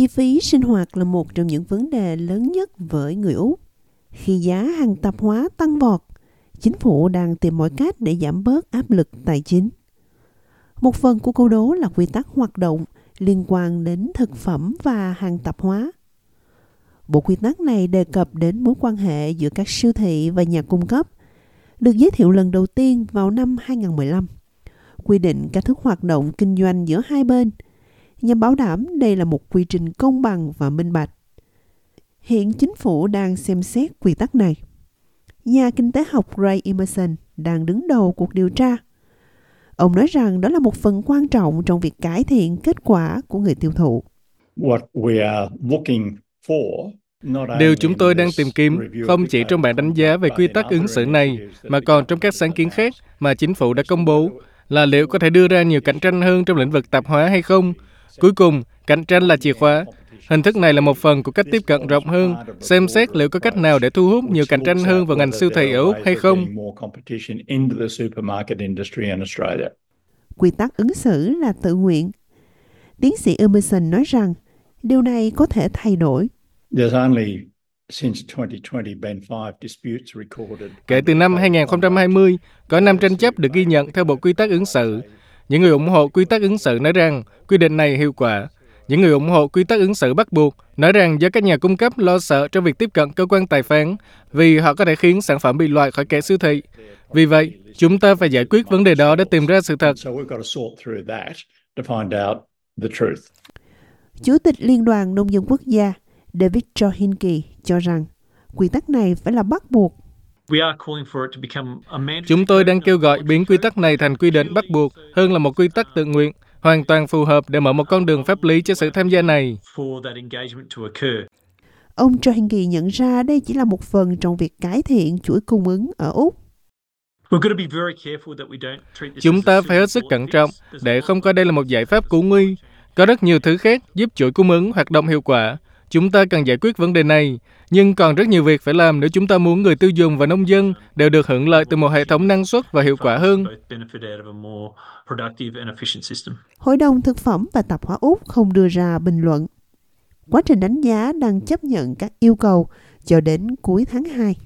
Chi phí sinh hoạt là một trong những vấn đề lớn nhất với người Úc. Khi giá hàng tạp hóa tăng vọt, chính phủ đang tìm mọi cách để giảm bớt áp lực tài chính. Một phần của câu đố là quy tắc hoạt động liên quan đến thực phẩm và hàng tạp hóa. Bộ quy tắc này đề cập đến mối quan hệ giữa các siêu thị và nhà cung cấp, được giới thiệu lần đầu tiên vào năm 2015. Quy định cách thức hoạt động kinh doanh giữa hai bên, nhằm bảo đảm đây là một quy trình công bằng và minh bạch. Hiện chính phủ đang xem xét quy tắc này. Nhà kinh tế học Ray Emerson đang đứng đầu cuộc điều tra. Ông nói rằng đó là một phần quan trọng trong việc cải thiện kết quả của người tiêu thụ. What we are looking for Điều chúng tôi đang tìm kiếm không chỉ trong bản đánh giá về quy tắc ứng xử này, mà còn trong các sáng kiến khác mà chính phủ đã công bố, là liệu có thể đưa ra nhiều cạnh tranh hơn trong lĩnh vực tạp hóa hay không. Cuối cùng, cạnh tranh là chìa khóa. Hình thức này là một phần của cách tiếp cận rộng hơn, xem xét liệu có cách nào để thu hút nhiều cạnh tranh hơn vào ngành siêu thị ở Úc hay không. Quy tắc ứng xử là tự nguyện. Tiến sĩ Emerson nói rằng điều này có thể thay đổi Kể từ năm 2020, có 5 tranh chấp được ghi nhận theo Bộ Quy tắc ứng xử. Những người ủng hộ quy tắc ứng xử nói rằng quy định này hiệu quả. Những người ủng hộ quy tắc ứng xử bắt buộc nói rằng do các nhà cung cấp lo sợ trong việc tiếp cận cơ quan tài phán vì họ có thể khiến sản phẩm bị loại khỏi kệ siêu thị. Vì vậy, chúng ta phải giải quyết vấn đề đó để tìm ra sự thật. Chủ tịch Liên đoàn Nông dân Quốc gia David Johinke cho rằng quy tắc này phải là bắt buộc. Chúng tôi đang kêu gọi biến quy tắc này thành quy định bắt buộc hơn là một quy tắc tự nguyện, hoàn toàn phù hợp để mở một con đường pháp lý cho sự tham gia này. Ông Johinke nhận ra đây chỉ là một phần trong việc cải thiện chuỗi cung ứng ở Úc. Chúng ta phải hết sức cẩn trọng để không coi đây là một giải pháp cứu nguy. Có rất nhiều thứ khác giúp chuỗi cung ứng hoạt động hiệu quả, Chúng ta cần giải quyết vấn đề này, nhưng còn rất nhiều việc phải làm nếu chúng ta muốn người tiêu dùng và nông dân đều được hưởng lợi từ một hệ thống năng suất và hiệu quả hơn. Hội đồng Thực phẩm và Tạp hóa Úc không đưa ra bình luận. Quá trình đánh giá đang chấp nhận các yêu cầu cho đến cuối tháng 2.